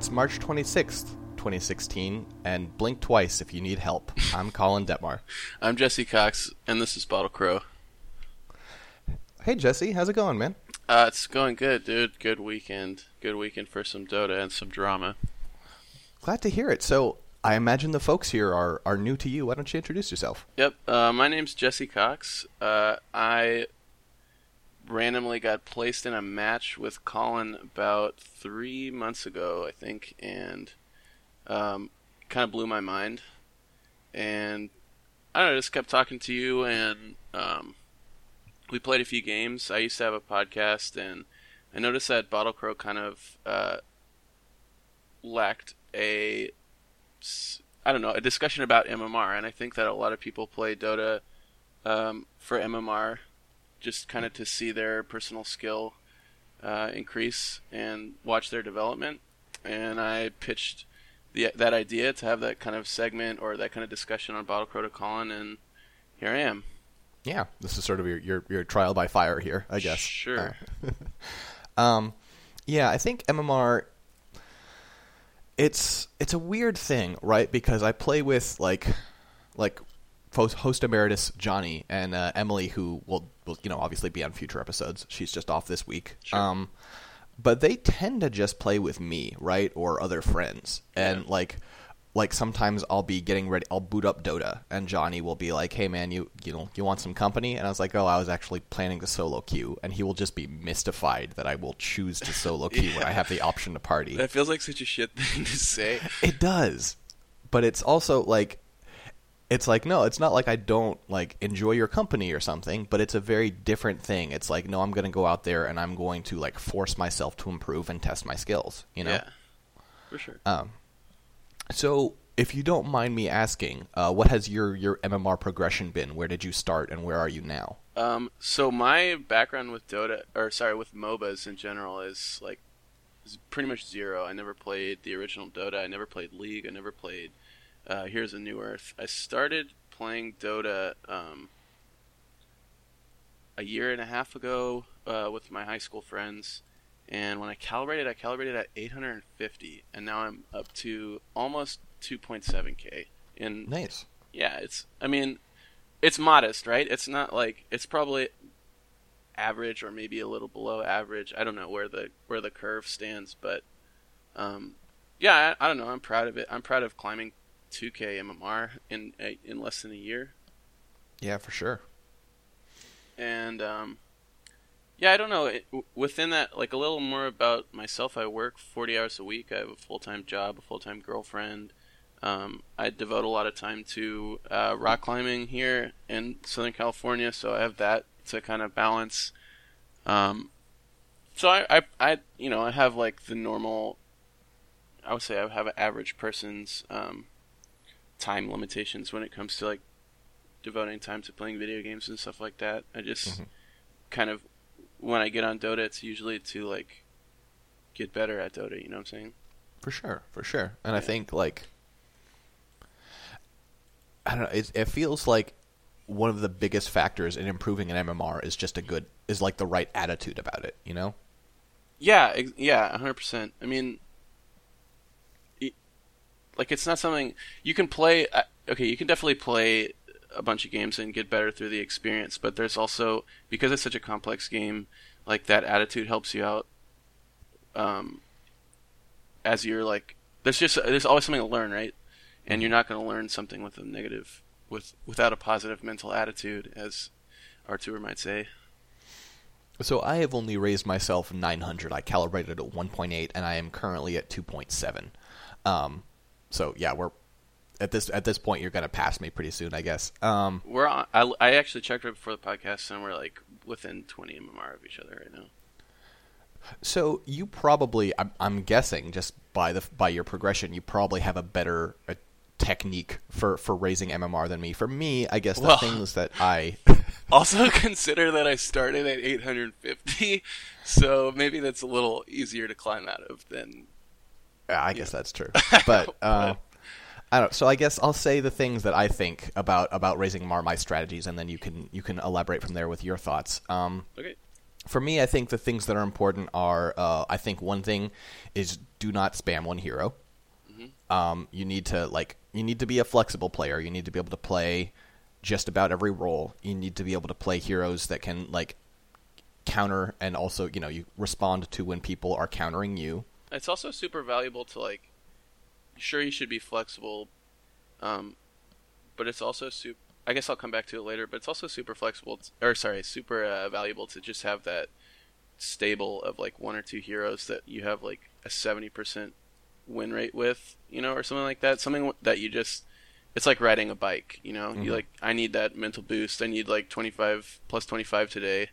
It's March 26th, 2016, and blink twice if you need help. I'm Colin Detmar. I'm Jesse Cox, and this is Bottle Crow. Hey, Jesse, how's it going, man? Uh, it's going good, dude. Good weekend. Good weekend for some Dota and some drama. Glad to hear it. So, I imagine the folks here are, are new to you. Why don't you introduce yourself? Yep. Uh, my name's Jesse Cox. Uh, I randomly got placed in a match with Colin about three months ago, I think, and um, kind of blew my mind. And I don't know, just kept talking to you, and um, we played a few games. I used to have a podcast, and I noticed that Bottle Crow kind of uh, lacked a I don't know a discussion about MMR, and I think that a lot of people play Dota um, for MMR just kind of to see their personal skill uh, increase and watch their development. And I pitched the, that idea to have that kind of segment or that kind of discussion on Bottle Crow to Colin, and here I am. Yeah, this is sort of your your, your trial by fire here, I guess. Sure. Uh, um, yeah, I think MMR. It's it's a weird thing, right? Because I play with like like host emeritus Johnny and uh, Emily, who will, will you know obviously be on future episodes. She's just off this week. Sure. Um, but they tend to just play with me, right, or other friends, and Yeah. like like sometimes I'll be getting ready. I'll boot up Dota, and Johnny will be like, "Hey man, you you know you want some company?" And I was like, "Oh, I was actually planning to solo queue," and he will just be mystified that I will choose to solo queue when I have the option to party. That feels like such a shit thing to say. It does, but it's also like it's like no, it's not like I don't like enjoy your company or something, but it's a very different thing. It's like no, I'm going to go out there and I'm going to like force myself to improve and test my skills, you know. Yeah, for sure. Um so if you don't mind me asking, uh, what has your your MMR progression been? Where did you start and where are you now? Um, so my background with Dota, or sorry, with MOBAs in general, is like is pretty much zero. I never played the original Dota. I never played League. I never played uh, Heroes of Newerth. I started playing Dota um, a year and a half ago uh, with my high school friends, and when I calibrated, I calibrated at 850, and now I'm up to almost 2.7k. In Nice. yeah, it's. I mean, it's modest, right? It's not like it's probably average or maybe a little below average. I don't know where the where the curve stands, but um, yeah, I, I don't know. I'm proud of it. I'm proud of climbing 2K MMR in in less than a year, Yeah, for sure. and um, yeah, I don't know. It, within that, like a little more about myself. I work 40 hours a week. I have a full time job, a full time girlfriend. Um, I devote a lot of time to uh, rock climbing here in Southern California, so I have that to kind of balance. Um, so I, I, I, you know, I have like the normal. I would say I have an average person's um, time limitations when it comes to like devoting time to playing video games and stuff like that. I just Mhm. kind of when I get on Dota, it's usually to like get better at Dota. You know what I'm saying? For sure, for sure. And I think like I don't know. It, it feels like one of the biggest factors in improving an MMR is just a good is like the right attitude about it. You know? Yeah, yeah, hundred percent. I mean, like it's not something you can play. uh, Okay, you can definitely play a bunch of games and get better through the experience, but there's also because it's such a complex game, like that attitude helps you out. Um, as you're like, there's just there's always something to learn, right? And you're not going to learn something with a negative, with without a positive mental attitude, as Artour might say. So I have only raised myself 900. I calibrated at 1.8, and I am currently at 2.7. Um, so yeah, we're at this at this point. You're gonna pass me pretty soon, I guess. Um, We're on. I, I actually checked right before the podcast, and we're like within 20 mmR of each other right now. so you probably, I'm, I'm guessing, just by the by your progression, you probably have a better uh technique for for raising MMR than me. For me, I guess the Well- things that I Also, consider that I started at 850, so maybe that's a little easier to climb out of than. Yeah, I guess that's true. But uh, I don't. So I guess I'll say the things that I think about about raising my strategies, and then you can you can elaborate from there with your thoughts. Um, Okay. for me, I think the things that are important are uh, I think one thing is do not spam one hero. Um, you need to like you need to be a flexible player. You need to be able to play just about every role. You need to be able to play heroes that can like counter and also you know you respond to when people are countering you. It's also super valuable to like. Sure, you should be flexible, um, but it's also super. I guess I'll come back to it later, but it's also super flexible, t- or sorry, super uh, valuable to just have that stable of like one or two heroes that you have like a seventy percent win rate with, you know, or something like that. Something that you just. It's like riding a bike, you know. You Mhm. like, I need that mental boost. I need like twenty five plus twenty five today.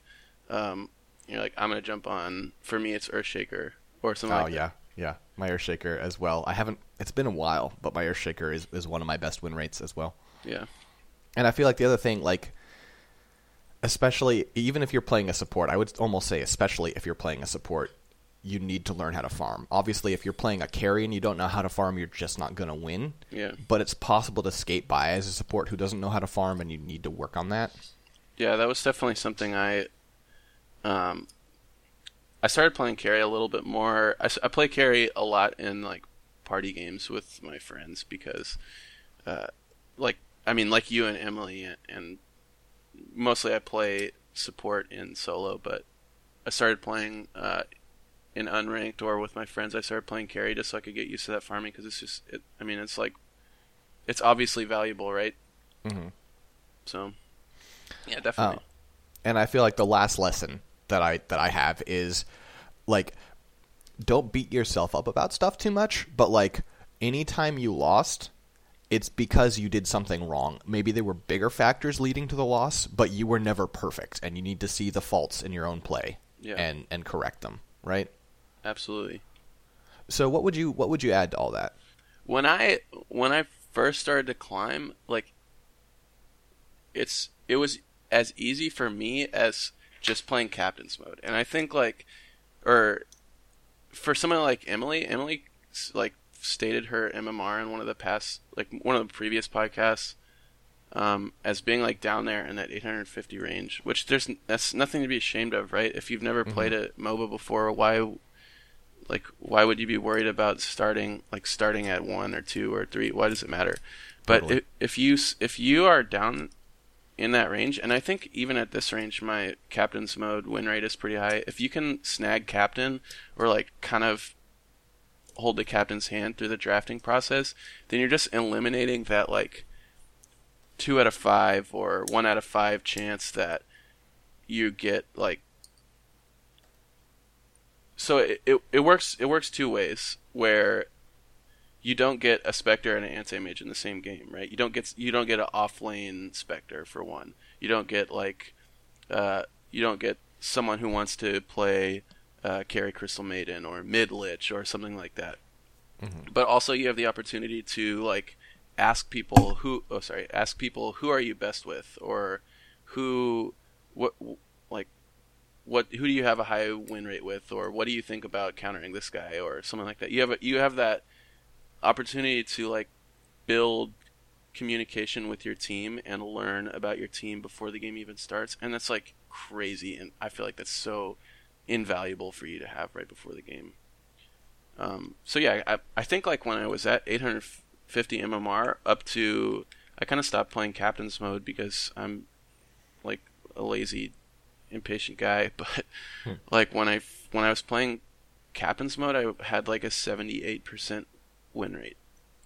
Um, you're like, I'm gonna jump on. For me, it's Earthshaker or something. Oh like yeah, yeah. My Earthshaker as well. I haven't. It's been a while, but my Earthshaker is is one of my best win rates as well. Yeah. And I feel like the other thing, like, especially even if you're playing a support, I would almost say, especially if you're playing a support, you need to learn how to farm. Obviously, if you're playing a carry and you don't know how to farm, you're just not going to win. Yeah. But it's possible to skate by as a support who doesn't know how to farm, and you need to work on that. Yeah, that was definitely something I um I started playing carry a little bit more. I play carry a lot in like party games with my friends because uh like I mean like you and Emily and, and mostly I play support in solo, but I started playing uh in unranked or with my friends. I started playing carry just so I could get used to that farming because it's just it, I mean it's like it's obviously valuable, right? Mm-hmm. So yeah, definitely. Oh. and I feel like the last lesson that I that I have is like don't beat yourself up about stuff too much, but like anytime you lost, it's because you did something wrong. Maybe there were bigger factors leading to the loss, but you were never perfect and you need to see the faults in your own play Yeah. and and correct them, right? Absolutely. So what would you what would you add to all that? When I when I first started to climb, like it's it was as easy for me as just playing captain's mode. And I think like or for someone like Emily, Emily like stated her MMR in one of the past like one of the previous podcasts um, as being like down there in that 850 range, which there's that's nothing to be ashamed of, right? If you've never played a MOBA before, why like why would you be worried about starting like starting at one or two or three? Why does it matter? But Totally. if, if you if you are down in that range, and I think even at this range, my captain's mode win rate is pretty high. If you can snag captain or like kind of hold the captain's hand through the drafting process, then you're just eliminating that like two out of five or one out of five chance that you get like so it, it, it works it works two ways where you don't get a Spectre and an anti-mage in the same game right? You don't get you don't get an off lane Spectre for one. You don't get like uh, you don't get someone who wants to play uh, carry crystal maiden or mid lich or something like that. But also you have the opportunity to like ask people who oh sorry ask people who are you best with or who what like what who do you have a high win rate with or what do you think about countering this guy or something like that. You have a, you have that opportunity to like build communication with your team and learn about your team before the game even starts and that's like crazy and i feel like that's so invaluable for you to have right before the game. Um, so yeah I, I think like when i was at 850 mmr up to i kind of stopped playing captain's mode because i'm like a lazy impatient guy but like when i when i was playing captain's mode i had like a 78% win rate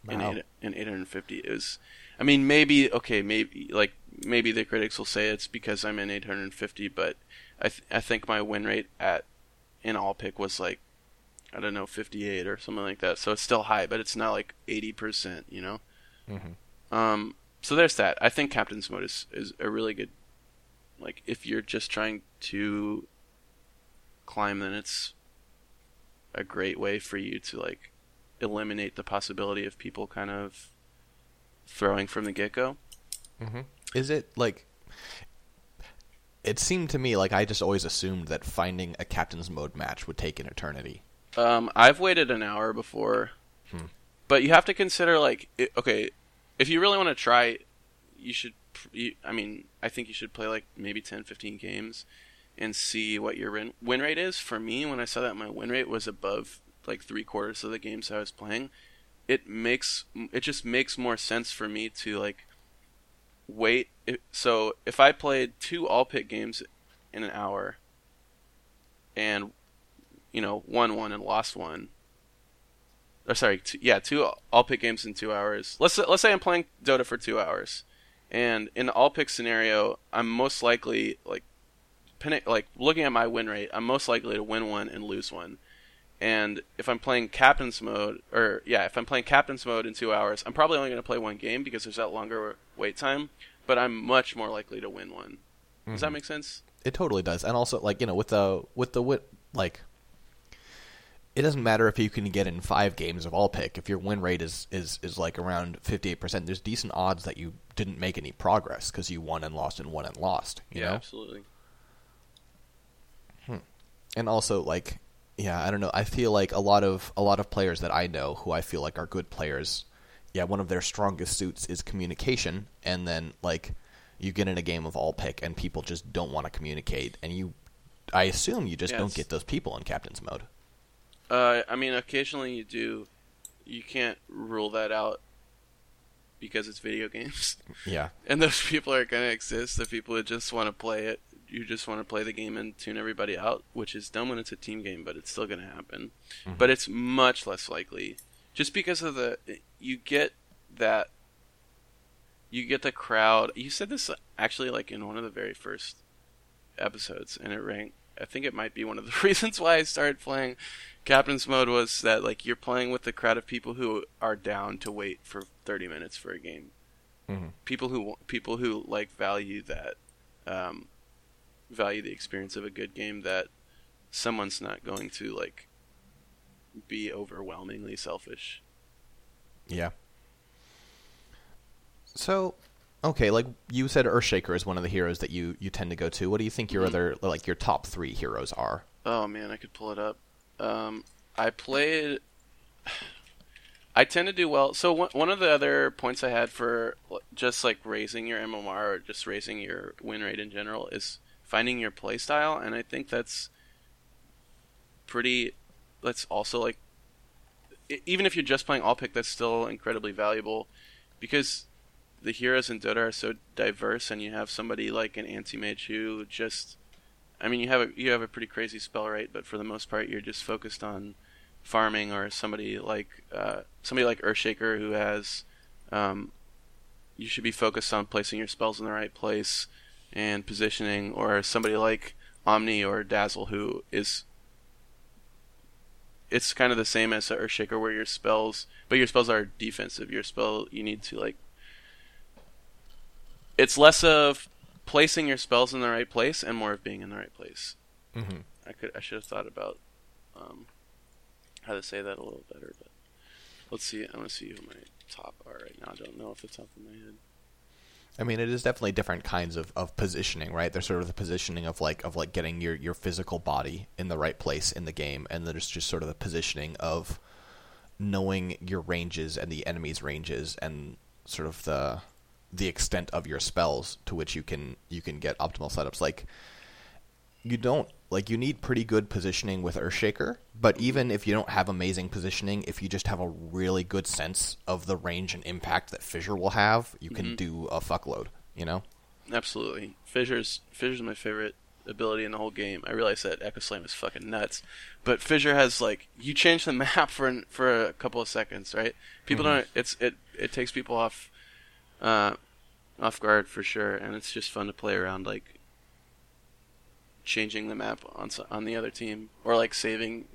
in, eight, in 850 is i mean maybe okay maybe like maybe the critics will say it's because i'm in 850 but i th- i think my win rate at in all pick was like i don't know 58 or something like that. So it's still high but it's not like 80% you know? Mhm. um so there's that. I think captain's mode is is a really good like if you're just trying to climb then it's a great way for you to like eliminate the possibility of people kind of throwing from the get-go Is it like? It seemed to me like I just always assumed that finding a captain's mode match would take an eternity. um i've waited an hour before Hmm. but you have to consider like it, okay if you really want to try you should you, i mean i think you should play like maybe 10 15 games and see what your win, win rate is. For me, when I saw that my win rate was above like three quarters of the games I was playing, it makes it just makes more sense for me to like wait. So if I played two all pick games in an hour, and you know won one and lost one, or sorry, two, yeah, two all pick games in two hours. Let's let's say I'm playing Dota for two hours, and in the all pick scenario, I'm most likely like, like looking at my win rate, I'm most likely to win one and lose one. And if I'm playing captain's mode, or yeah, if I'm playing captain's mode in two hours, I'm probably only going to play one game because there's that longer wait time. But I'm much more likely to win one. Does mm-hmm. that make sense? It totally does. And also, like you know, with the with the like it doesn't matter if you can get in five games of all pick. If your win rate is is, is like around fifty eight percent, there's decent odds that you didn't make any progress because you won and lost and won and lost. yeah, know? absolutely. Hmm. And also, like, yeah, I don't know. I feel like a lot of a lot of players that I know who I feel like are good players. Yeah, one of their strongest suits is communication, and then like you get in a game of all pick and people just don't want to communicate, and you, I assume you just yes. don't get those people in captain's mode. Uh, I mean, occasionally you do. You can't rule that out because it's video games. Yeah. And those people are going to exist. The people that just want to play it, you just want to play the game and tune everybody out, which is dumb when it's a team game, but it's still going to happen. Mm-hmm. But it's much less likely. Just because of the. You get that. You get the crowd. You said this actually like in one of the very first episodes, and it ranked. I think it might be one of the reasons why I started playing captain's mode was that like you're playing with a crowd of people who are down to wait for 30 minutes for a game. Mm-hmm. People who people who like value that um, value the experience of a good game that someone's not going to like be overwhelmingly selfish. Yeah. So, okay, like you said, Earthshaker is one of the heroes that you you tend to go to. What do you think your mm-hmm. other like your top three heroes are? Oh man, I could pull it up. Um, I played. I tend to do well. So one one of the other points I had for just like raising your MMR or just raising your win rate in general is finding your playstyle, and I think that's pretty. That's also like, even if you're just playing all pick, that's still incredibly valuable, because the heroes in Dota are so diverse, and you have somebody like an anti mage who just I mean, you have a you have a pretty crazy spell rate, but for the most part, you're just focused on farming, or somebody like uh, somebody like Earthshaker who has. Um, you should be focused on placing your spells in the right place and positioning, or somebody like Omni or Dazzle who is. It's kind of the same as Earthshaker, where your spells, but your spells are defensive. Your spell, you need to like. It's less of placing your spells in the right place and more of being in the right place. Mm-hmm. I could I should have thought about um, how to say that a little better, but let's see. I want to see who my top are right now. I don't know off the top of my head. I mean, it is definitely different kinds of, of positioning, right? There's sort of the positioning of like of like getting your, your physical body in the right place in the game, and there's just sort of the positioning of knowing your ranges and the enemy's ranges, and sort of the the extent of your spells to which you can you can get optimal setups. Like you don't like you need pretty good positioning with Earthshaker, but even if you don't have amazing positioning, if you just have a really good sense of the range and impact that Fissure will have, you can mm-hmm. do a fuckload. You know. Absolutely, Fissure's Fissure's my favorite ability in the whole game. I realize that Echo Slam is fucking nuts, but Fissure has like you change the map for for a couple of seconds, right? People mm-hmm. don't. It's it it takes people off uh, off guard for sure, and it's just fun to play around like changing the map on on the other team or like saving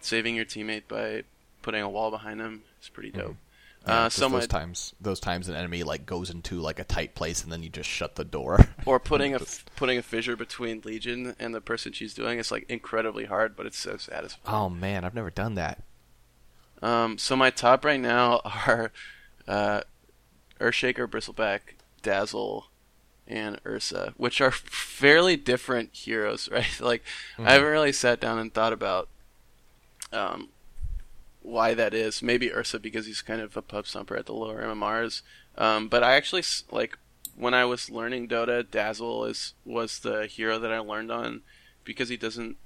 saving your teammate by putting a wall behind them. It's pretty dope. Mm-hmm. Yeah, uh, so those times, those times an enemy like goes into like a tight place and then you just shut the door. or putting a putting a fissure between Legion and the person she's doing. It's like incredibly hard, but it's so satisfying. Oh man, I've never done that. Um, so my top right now are uh, Earthshaker, Bristleback, Dazzle, and Ursa, which are fairly different heroes, right? Like mm-hmm. I haven't really sat down and thought about um, why that is. Maybe Ursa because he's kind of a pub stomper at the lower MMRs. Um, but I actually like when I was learning Dota, Dazzle is was the hero that I learned on because he doesn't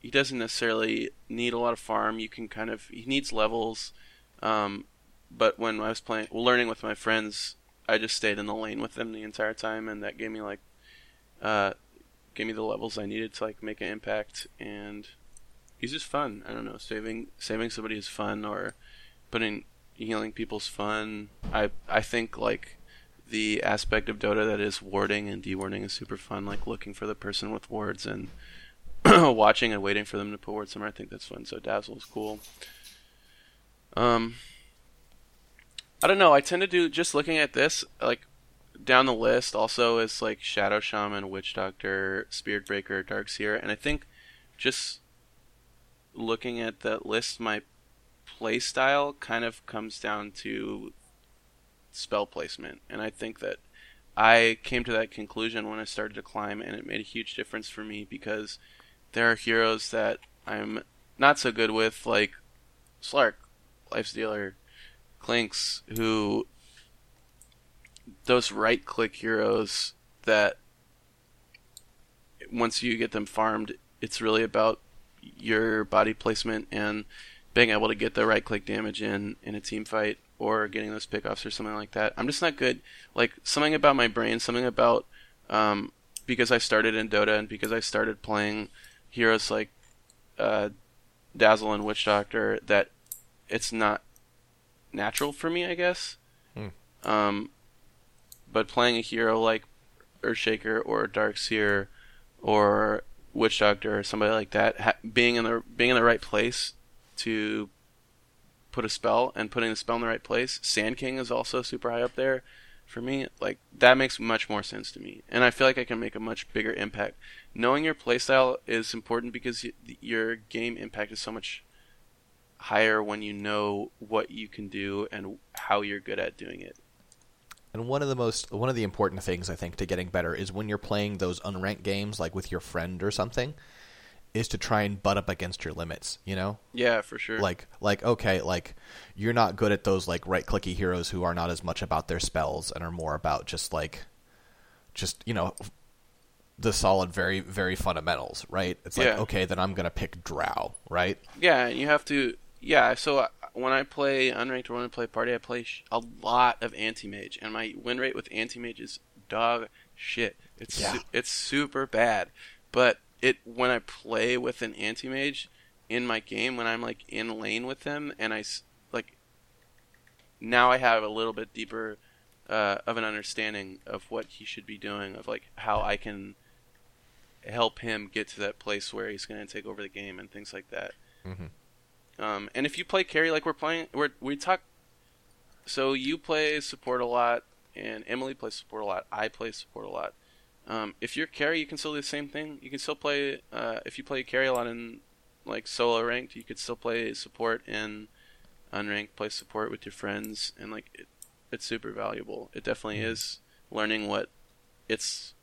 he doesn't necessarily need a lot of farm. You can kind of he needs levels. Um, but when I was playing, well, learning with my friends, I just stayed in the lane with them the entire time, and that gave me like, uh, gave me the levels I needed to like make an impact. And he's just fun. I don't know, saving saving somebody is fun, or putting healing people's fun. I I think like the aspect of Dota that is warding and dewarding is super fun. Like looking for the person with wards and watching and waiting for them to put wards somewhere. I think that's fun. So Dazzle is cool. Um, don't know. I tend to do just looking at this like down the list. Also, is like Shadow Shaman, Witch Doctor, Spirit Breaker, Dark Seer, and I think just looking at that list, my play style kind of comes down to spell placement, and I think that I came to that conclusion when I started to climb, and it made a huge difference for me because there are heroes that I'm not so good with, like Slark, Lifestealer, Clinkz, who those right click heroes that once you get them farmed, it's really about your body placement and being able to get the right click damage in in a team fight or getting those pickoffs or something like that. I'm just not good. Like something about my brain, something about um, because I started in Dota and because I started playing heroes like uh, Dazzle and Witch Doctor that it's not natural for me, I guess. Hmm. Um, but playing a hero like Earthshaker or Dark Seer or Witch Doctor or somebody like that, ha- being in the being in the right place to put a spell and putting the spell in the right place. Sand King is also super high up there for me. Like that makes much more sense to me, and I feel like I can make a much bigger impact. Knowing your playstyle is important because y- your game impact is so much higher when you know what you can do and how you're good at doing it. And one of the most one of the important things I think to getting better is when you're playing those unranked games like with your friend or something is to try and butt up against your limits, you know? Yeah, for sure. Like like okay, like you're not good at those like right clicky heroes who are not as much about their spells and are more about just like just, you know, the solid very very fundamentals, right? It's like Yeah. okay, then I'm going to pick Drow, right? yeah, and you have to. Yeah, so uh, when I play unranked or when I play party, I play a lot of anti mage, and my win rate with anti mage is dog shit. It's Yeah. su- it's super bad, but it when I play with an anti mage in my game when I'm like in lane with them and I like now I have a little bit deeper uh, of an understanding of what he should be doing of like how I can help him get to that place where he's going to take over the game and things like that. Mhm. Um, and if you play carry like we're playing, we're, we talk. So you play support a lot, and Emily plays support a lot. I play support a lot. Um, if you're carry, you can still do the same thing. You can still play. Uh, if you play carry a lot in like solo ranked, you could still play support in unranked. Play support with your friends, and like it, it's super valuable. It definitely is learning what it's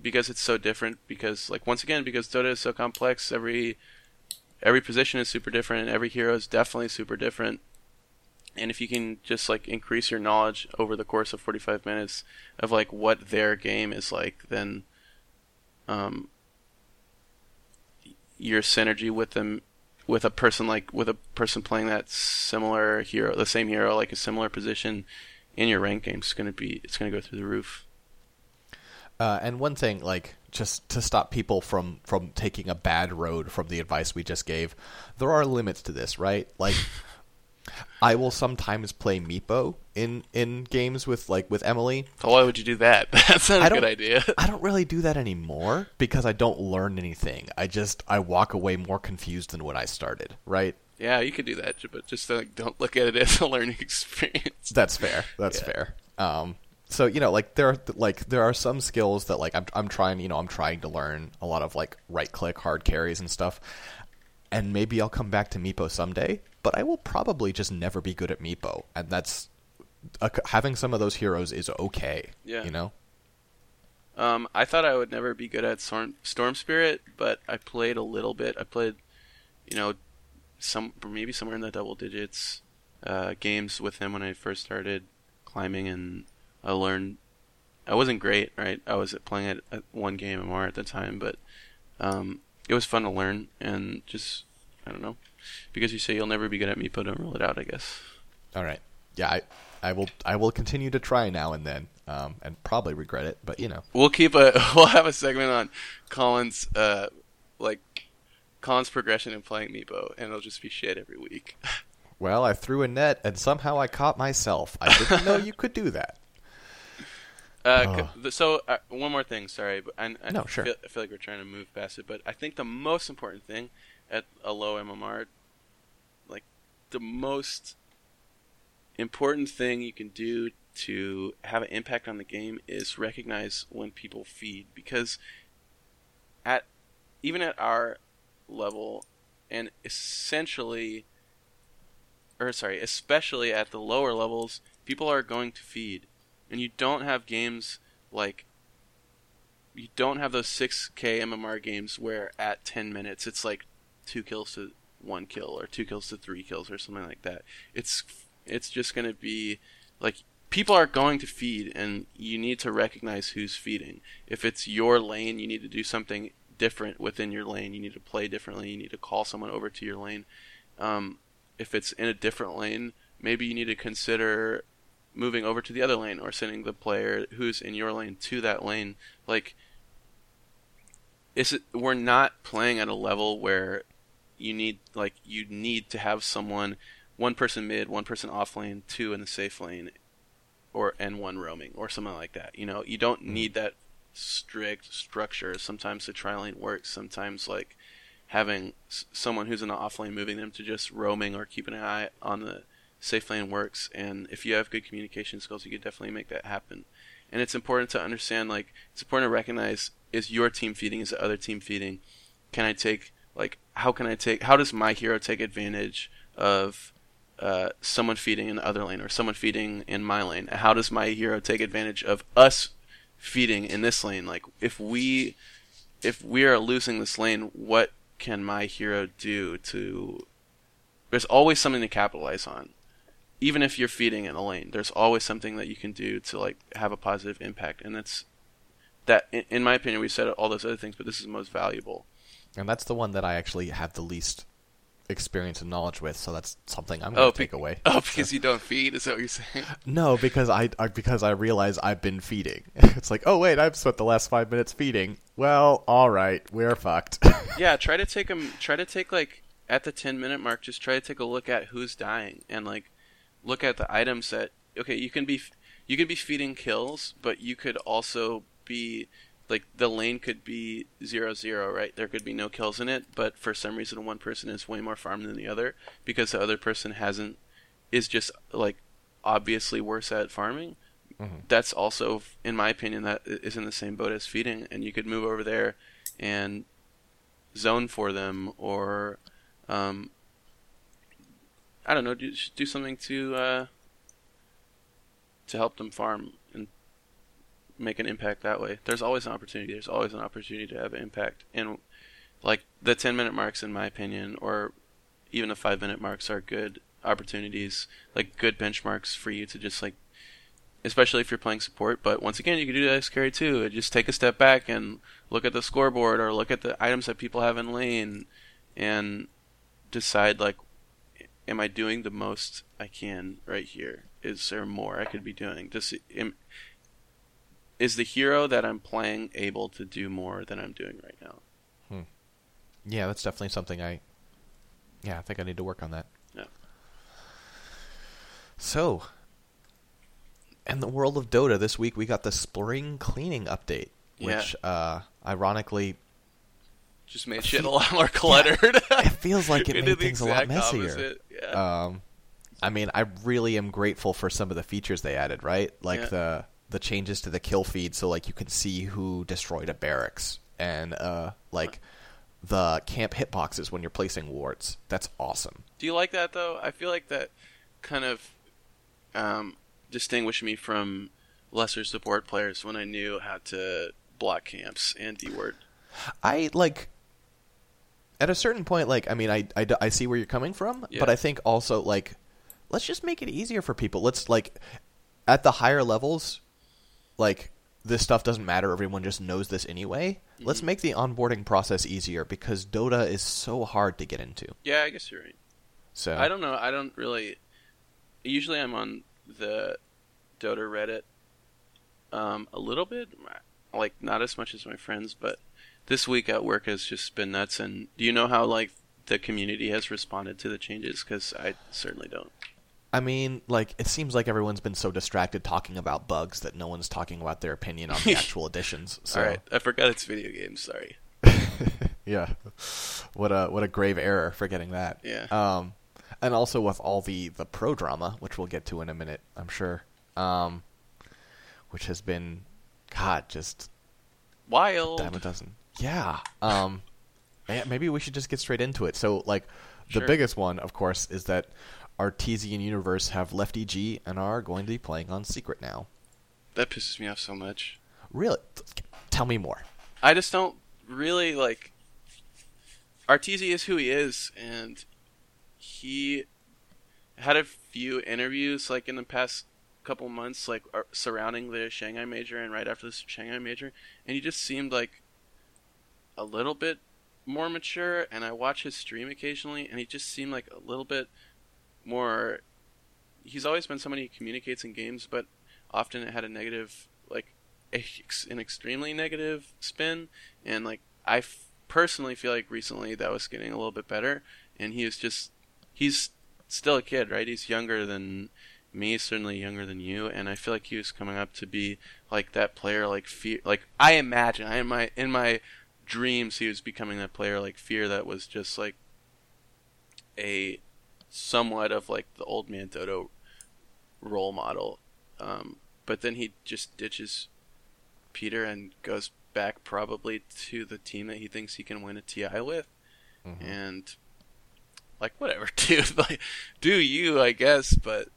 because it's so different. Because like once again, because Dota is so complex, every every position is super different. And every hero is definitely super different. And if you can just like increase your knowledge over the course of 45 minutes of like what their game is like, then um, your synergy with them, with a person like with a person playing that similar hero, the same hero, like a similar position in your rank game, is going to be it's going to go through the roof. Uh, and one thing, like just to stop people from from taking a bad road from the advice we just gave, there are limits to this, right? Like, I will sometimes play Meepo in in games with like with Emily. Why would you do that? That's not I a good idea. I don't really do that anymore because I don't learn anything. I just I walk away more confused than when I started, right? Yeah, you could do that, but just like don't look at it as a learning experience. That's fair. That's Yeah. fair. Um, so you know, like there are like there are some skills that like I'm I'm trying you know I'm trying to learn a lot of like right click hard carries and stuff, and maybe I'll come back to Meepo someday. But I will probably just never be good at Meepo, and that's uh, having some of those heroes is okay. Yeah. you know. Um, I thought I would never be good at Storm, Storm Spirit, but I played a little bit. I played, you know, some maybe somewhere in the double digits uh, games with him when I first started climbing, and I learned I wasn't great, right? I was playing at, at one game MMR at the time, but um, it was fun to learn and just I don't know because you say you'll never be good at Meepo, don't rule it out. I guess. All right. Yeah, I, I will. I will continue to try now and then, um, and probably regret it. But you know, We'll keep a we'll have a segment on Colin's, uh like Colin's progression in playing Meepo, and it'll just be shit every week. well, I threw a net and somehow I caught myself. I didn't know you could do that. Uh, Oh. so uh, one more thing, sorry, but I, I No, sure. Feel, I feel like we're trying to move past it, but I think the most important thing at a low MMR, like the most important thing you can do to have an impact on the game is recognize when people feed because at even at our level and essentially or sorry especially at the lower levels people are going to feed and you don't have games like you don't have those 6k mmr games where at 10 minutes it's like two kills to one kill or two kills to three kills or something like that. It's it's just going to be like people are going to feed and you need to recognize who's feeding. If it's your lane you need to do something different within your lane. You need to play differently. You need to call someone over to your lane. Um, if it's in a different lane maybe you need to consider moving over to the other lane or sending the player who's in your lane to that lane like is it we're not playing at a level where you need like you need to have someone one person mid one person off lane two in the safe lane or and one roaming or something like that you know? You don't mm-hmm. need that strict structure. Sometimes the tri lane works. Sometimes like having s- someone who's in the off lane moving them to just roaming or keeping an eye on the safe lane works and if you have good communication skills you can definitely make that happen. And it's important to understand like it's important to recognize is your team feeding is the other team feeding? Can i take like how can i take how does my hero take advantage of uh, someone feeding in the other lane or someone feeding in my lane? How does my hero take advantage of us feeding in this lane? Like if we if we are losing this lane what can my hero do to there's always something to capitalize on even if you're feeding in a lane, there's always something that you can do to like have a positive impact, and that's that. In, in my opinion, we said all those other things, but this is the most valuable. and that's the one that I actually have the least experience and knowledge with. So that's something I'm going to oh, take be- away. Oh, because you don't feed? Is that what you're saying? No, because I, I because I realize I've been feeding. it's like, oh wait, I've spent the last five minutes feeding. Well, all right, we're fucked. yeah, try to take them. Try to take like at the 10 minute mark. Just try to take a look at who's dying and like look at the items that. Okay, you can be you can be feeding kills, but you could also be like the lane could be zero zero, right? There could be no kills in it, but for some reason one person is way more farmed than the other because the other person hasn't is just like obviously worse at farming. That's also, in my opinion, that is in the same boat as feeding, and you could move over there and zone for them, or um, I don't know, do, do something to uh, to help them farm and make an impact that way. There's always an opportunity. There's always an opportunity to have an impact, and like the 10 minute marks, in my opinion, or even the five minute marks are good opportunities, like good benchmarks for you to just like, especially if you're playing support. But once again, you can do that as carry too. Just take a step back and look at the scoreboard or look at the items that people have in lane, and decide like, am I doing the most I can right here? Is there more I could be doing? Does am, is the hero that I'm playing able to do more than I'm doing right now? yeah, that's definitely something I. Yeah, I think I need to work on that. Yeah. So, in the world of Dota, this week we got the spring cleaning update, Yeah. which, uh, ironically, Just made shit a lot more cluttered. it feels like it made things a lot messier. opposite, Yeah. Um, I mean, I really am grateful for some of the features they added, right? Like Yeah. the the changes to the kill feed, so like you can see who destroyed a barracks, and uh, like the camp hitboxes when you're placing wards. That's awesome. Do you like that though? I feel like that kind of um, distinguished me from lesser support players when I knew how to block camps and deward. I like at a certain point, like I mean, I, I, I see where you're coming from, Yeah. but I think also like let's just make it easier for people. Let's like at the higher levels, like this stuff doesn't matter. Everyone just knows this anyway. Let's Mm-hmm. make the onboarding process easier because Dota is so hard to get into. Yeah, I guess you're right. So I don't know. I don't really. Usually, I'm on the Dota Reddit um, a little bit, like not as much as my friends, but this week at work has just been nuts. And do you know how like the community has responded to the changes? Because I certainly don't. I mean, like it seems like everyone's been so distracted talking about bugs that no one's talking about their opinion on the actual additions. So All right, I forgot it's video games. Sorry. yeah, what a what a grave error forgetting that. Yeah. Um, and also with all the the pro drama, which we'll get to in a minute, I'm sure. Um, which has been, God, just Wild. dime a dozen. Yeah. Um, maybe we should just get straight into it. So, like, the Sure. biggest one, of course, is that Arteezy and Universe have left EG and are going to be playing on Secret now. That pisses me off so much. Really? Tell me more. I just don't really like. Arteezy is who he is, and he had a few interviews like in the past couple months, like surrounding the Shanghai major and right after the Shanghai major, and he just seemed like a little bit more mature. And I watch his stream occasionally, and he just seemed like a little bit more. He's always been somebody who communicates in games, but often it had a negative, like an extremely negative spin. And like I f- personally feel like recently that was getting a little bit better, and he is just he's still a kid, right? He's younger than me, certainly younger than you, and I feel like he was coming up to be like that player, like fear. Like I imagine, I in my in my dreams, he was becoming that player, like fear, that was just like a somewhat of like the old man Dodo role model. Um, but then he just ditches Peter and goes back probably to the team that he thinks he can win a TI with, Mhm. and like whatever, dude. Like, do you? I guess, but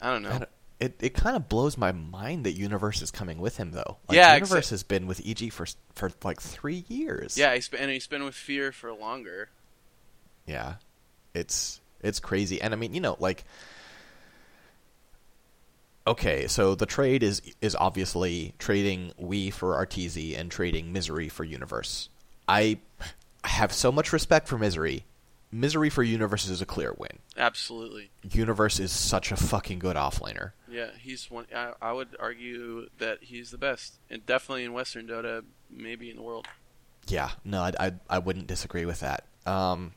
I don't know. I don't- it it kind of blows my mind that Universe is coming with him though. Like, Yeah, Universe except- has been with EG for for like three years. yeah, he's been, and he's been with Fear for longer. yeah, it's it's crazy, and I mean, you know, like, okay, so the trade is is obviously trading w33 for Arteezy and trading Misery for Universe. I have so much respect for Misery. Misery for Universe is a clear win. Absolutely. Universe is such a fucking good offlaner. Yeah, he's one. I, I would argue that he's the best, and definitely in Western Dota, maybe in the world. Yeah, no, I, I, I wouldn't disagree with that. Um,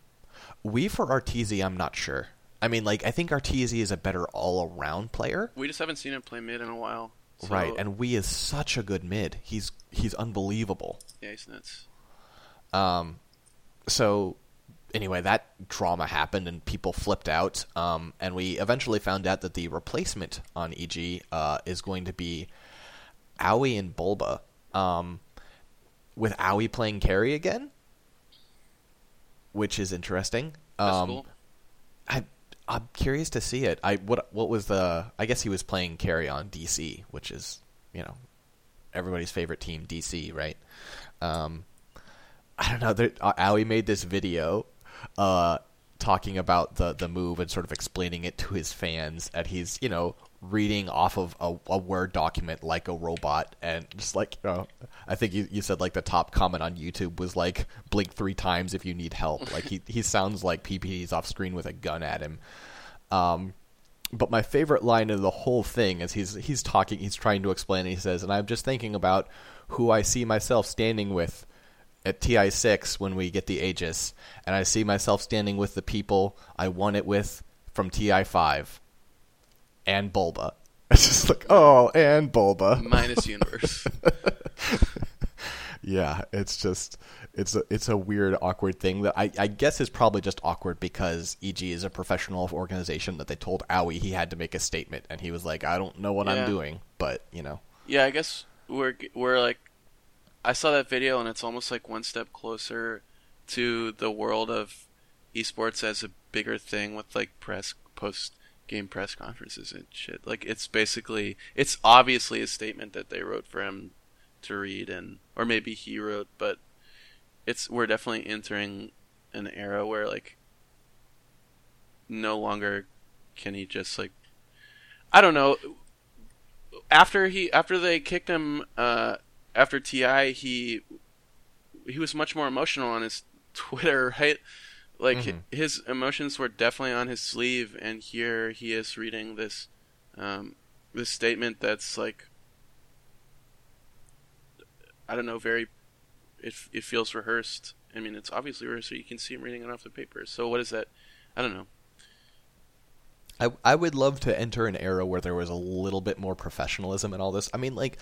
w33 for Arteezy, I'm not sure. I mean, like, I think Arteezy is a better all-around player, We just haven't seen him play mid in a while. So, right? And w33 is such a good mid. He's he's unbelievable. yeah, he's nuts. Um, so anyway, that drama happened and people flipped out. Um, and we eventually found out that the replacement on EG uh, is going to be Aui and Bulba. Um, with Aui playing carry again, which is interesting. Um, cool. I I'm curious to see it. I what what was the? I guess he was playing carry on DC, which is you know everybody's favorite team, DC, right? Um, I don't know. There, uh, Aui made this video uh, talking about the the move and sort of explaining it to his fans, and he's you know reading off of a, a word document like a robot, and just like you know, I think you, you said like the top comment on YouTube was like blink three times if you need help. Like he he sounds like PPD's off screen with a gun at him. Um, but my favorite line of the whole thing is he's he's talking, he's trying to explain. And he says, "And I'm just thinking about who I see myself standing with at TI six when we get the Aegis, and I see myself standing with the people I won it with from TI five, and Bulba." It's just like, oh, and Bulba. Minus universe. Yeah, it's just it's a it's a weird, awkward thing that I, I guess is probably just awkward because EG is a professional organization that they told Aui he had to make a statement, and he was like, I don't know what Yeah. I'm doing, but you know, yeah, I guess we're we're like, I saw that video and it's almost like one step closer to the world of esports as a bigger thing with like press post game press conferences and shit. Like it's basically it's obviously a statement that they wrote for him to read and or maybe he wrote, but it's we're definitely entering an era where like no longer can he just like I don't know after he after they kicked him uh, after Ti he he was much more emotional on his Twitter, right? Like Mhm. his emotions were definitely on his sleeve, and here he is reading this um, this statement that's like I don't know, very it it feels rehearsed. I mean, it's obviously rehearsed. So you can see him reading it off the paper. So what is that? I don't know. I I would love to enter an era where there was a little bit more professionalism in all this. I mean, like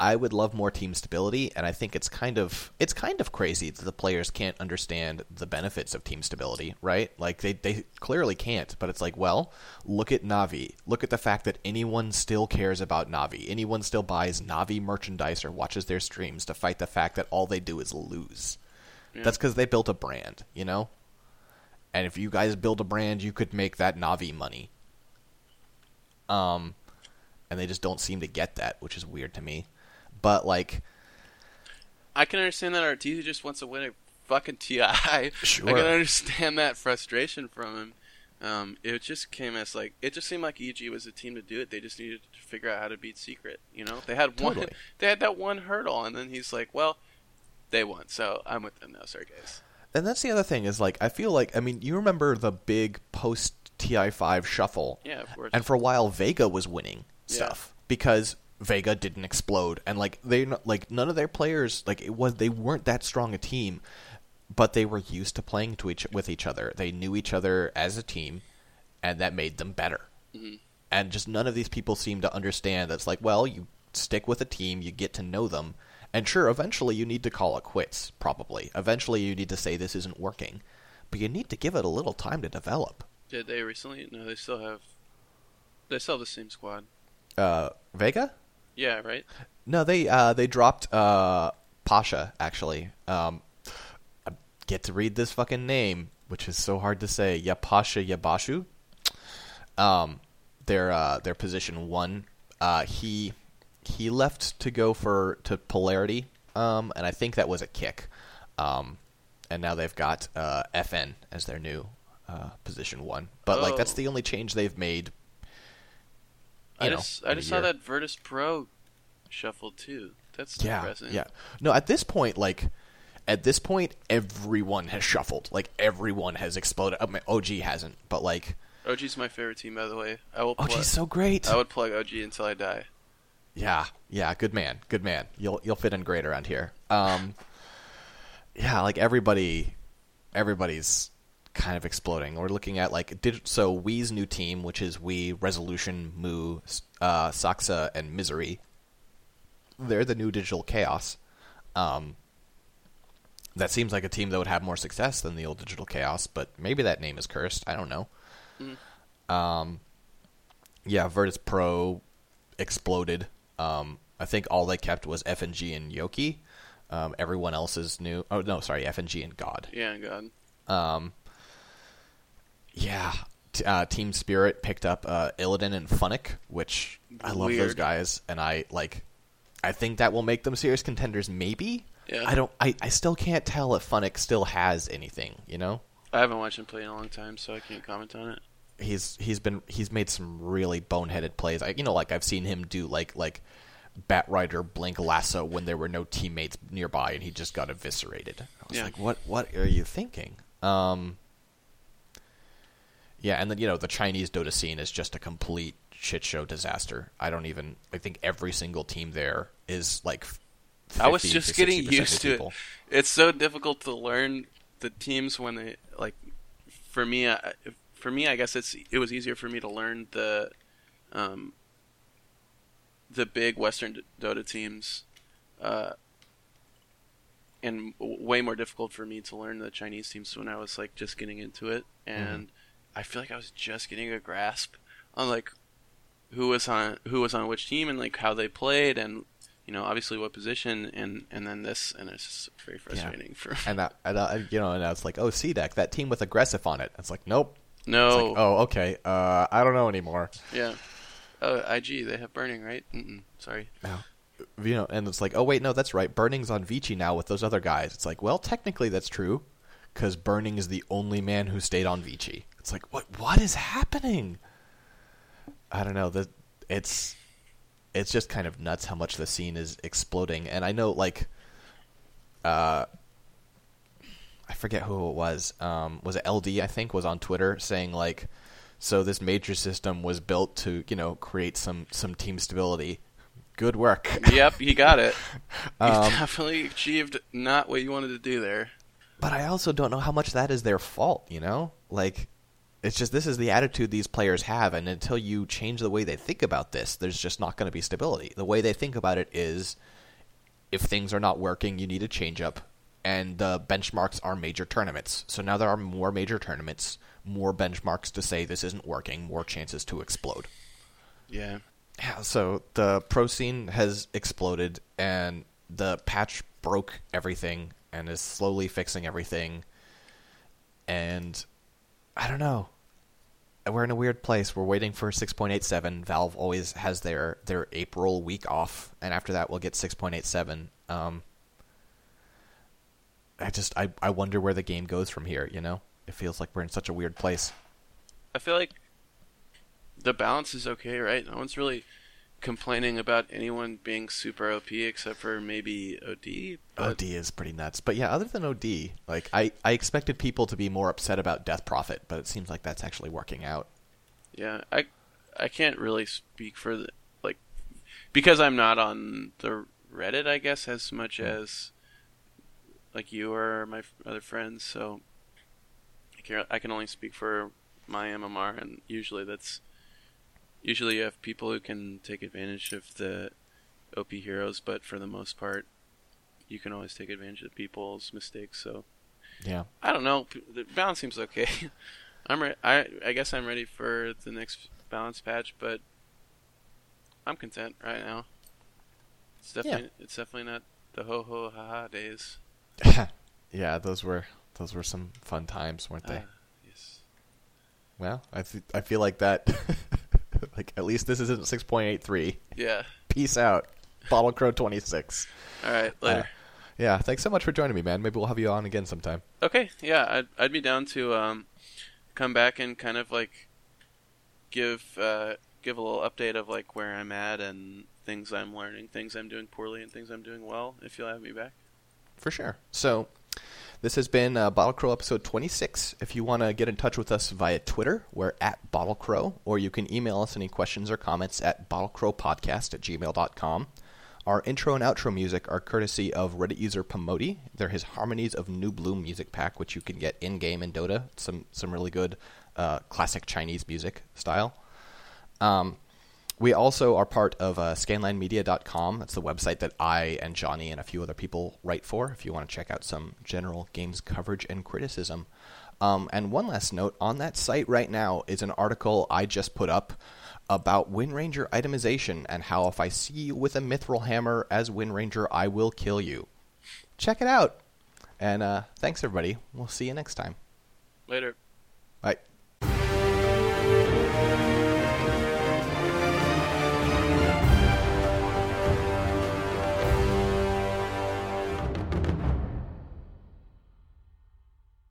I would love more team stability, and I think it's kind of it's kind of crazy that the players can't understand the benefits of team stability, right? Like they they clearly can't, but it's like, well, look at Navi. Look at the fact that anyone still cares about Navi. Anyone still buys Navi merchandise or watches their streams to fight the fact that all they do is lose. Yeah. That's because they built a brand, you know. And if you guys build a brand, you could make that Navi money. Um, and they just don't seem to get that, which is weird to me. But like, I can understand that Arteezy just wants to win a fucking TI. Sure. I can understand that frustration from him. Um, it just came as like it just seemed like EG was the team to do it. They just needed to figure out how to beat Secret. You know, they had one. Totally. They had that one hurdle, and then he's like, "Well, they won, so I'm with them now, sorry guys." and that's the other thing is like, I feel like I mean, you remember the big post Ti five shuffle, Yeah, of course. and for a while Vega was winning Yeah. stuff because Vega didn't explode, and like they like none of their players like it was they weren't that strong a team, but they were used to playing to each with each other. They knew each other as a team, and that made them better. Mhm. And just none of these people seem to understand. That's like, well, you stick with a team, you get to know them, and sure, eventually you need to call it quits. Probably, eventually you need to say this isn't working, but you need to give it a little time to develop. Did they recently? No, they still have. They still have the same squad. Uh, Vega? Yeah, right. No, they uh, they dropped uh, Pasha actually. Um, I get to read this fucking name, which is so hard to say. Yapasha Yabashu. Um, their uh, their position one. Uh, he he left to go for to polarity. Um, and I think that was a kick. Um, and now they've got uh, FN as their new uh, position one. But like that's Oh. the only change they've made. I know, just I just saw year. that Virtus Pro shuffled too. That's Yeah, depressing. yeah. No, at this point, like, at this point, everyone has shuffled. Like, everyone has exploded. I mean, OG hasn't, but like, OG's my favorite team, by the way. I will. Plug, OG's so great. I would plug OG until I die. Yeah, yeah. Good man, good man. You'll you'll fit in great around here. Um, yeah, like everybody, everybody's kind of exploding. We're looking at like so w33's new team, which is w33, Resolution, Moo, uh, Saksa, and Misery. They're the new Digital Chaos. Um, that seems like a team that would have more success than the old Digital Chaos, but maybe that name is cursed. I don't know. Mm. Um, yeah, Virtus Pro exploded. Um, I think all they kept was FNG and Yoki. Um, everyone else is new. Oh no, sorry, FNG and God. Yeah, God. Um, yeah, T- uh, Team Spirit picked up uh, Illidan and Funn1k, which I love those guys, and I like. I think that will make them serious contenders. Maybe. Yeah. I don't. I, I still can't tell if Funn1k still has anything. You know. I haven't watched him play in a long time, so I can't comment on it. he's he's been he's made some really boneheaded plays. I, you know, like I've seen him do like like Batrider blink lasso when there were no teammates nearby, and he just got eviscerated. I was Yeah. like, what what are you thinking? Um, yeah, and then you know the Chinese Dota scene is just a complete shit show disaster. I don't even. I think every single team there is like. 50 I was just getting used to it. It's so difficult to learn the teams when they like. For me, I, for me, I guess it's it was easier for me to learn the, um, the big Western Dota teams, uh, and w- way more difficult for me to learn the Chinese teams when I was like just getting into it, and I feel like I was just getting a grasp on like who was on who was on which team and like how they played and you know obviously what position and and then this and it's just very frustrating for And that, and uh, you know, and I was like, oh, CDEC, that team with Agressif on it. It's like, nope. no It's like, oh, okay. Uh, I don't know anymore. yeah oh IG they have burning right Mm-mm, sorry You know, and it's like, oh wait, no, that's right. Burning's on Vici now with those other guys. It's like, well, technically that's true, because Burning is the only man who stayed on Vici. It's like, what? What is happening? I don't know. The it's it's just kind of nuts how much the scene is exploding. And I know like uh I forget who it was. Um was it LD I think was on Twitter saying like so this major system was built to, you know, create some some team stability. Good work. yep, you got it. You Um, definitely achieved not what you wanted to do there. But I also don't know how much that is their fault, you know? Like it's just this is the attitude these players have and until you change the way they think about this, there's just not going to be stability. The way they think about it is if things are not working, you need a change up and the benchmarks are major tournaments. So now there are more major tournaments, more benchmarks to say this isn't working, more chances to explode. Yeah. Yeah, so the pro scene has exploded, and the patch broke everything and is slowly fixing everything. And I don't know. We're in a weird place. We're waiting for 6.87. Valve always has their their April week off, and after that we'll get 6.87. Um, I just I I wonder where the game goes from here. You know, it feels like we're in such a weird place. I feel like the balance is okay, right? No one's really complaining about anyone being super OP except for maybe OD. But OD is pretty nuts. But yeah, other than OD, like I, I expected people to be more upset about Death Prophet, but it seems like that's actually working out. yeah, I I can't really speak for the like because I'm not on the Reddit, I guess, as much hmm. as like you or my other friends. So I can I can only speak for my MMR, and usually that's usually you have people who can take advantage of the OP heroes, but for the most part, you can always take advantage of people's mistakes. So Yeah. I don't know. The balance seems okay. I'm re- I I guess I'm ready for the next balance patch, but I'm content right now. It's definitely it's definitely not the ho ho ha ha days. yeah, those were those were some fun times, weren't they? Uh, yes. well, I th- I feel like that. like at least this isn't six point eight three. Yeah. Peace out, Bottle Crow twenty six. All right. Later. Uh, yeah, thanks so much for joining me, man. Maybe we'll have you on again sometime. Okay, yeah, I'd I'd be down to um, come back and kind of like give uh, give a little update of like where I'm at and things I'm learning, things I'm doing poorly, and things I'm doing well. If you'll have me back. For sure. So, this has been uh, Bottle Crow episode 26. If you want to get in touch with us via Twitter, we're at Bottle Crow, or you can email us any questions or comments at bottlecrowpodcast at gmail.com. Our intro and outro music are courtesy of Reddit user Pomodi. They're his Harmonies of New Bloom music pack, which you can get in game in Dota. Some some really good uh, classic Chinese music style. Um, we also are part of uh, scanlinemedia.com. That's the website that I and Johnny and a few other people write for if you want to check out some general games coverage and criticism. Um, and one last note on that site right now is an article I just put up about Wind Ranger itemization and how if I see you with a mithril hammer as Wind Ranger, I will kill you. Check it out. And uh, thanks, everybody. We'll see you next time. Later. Bye.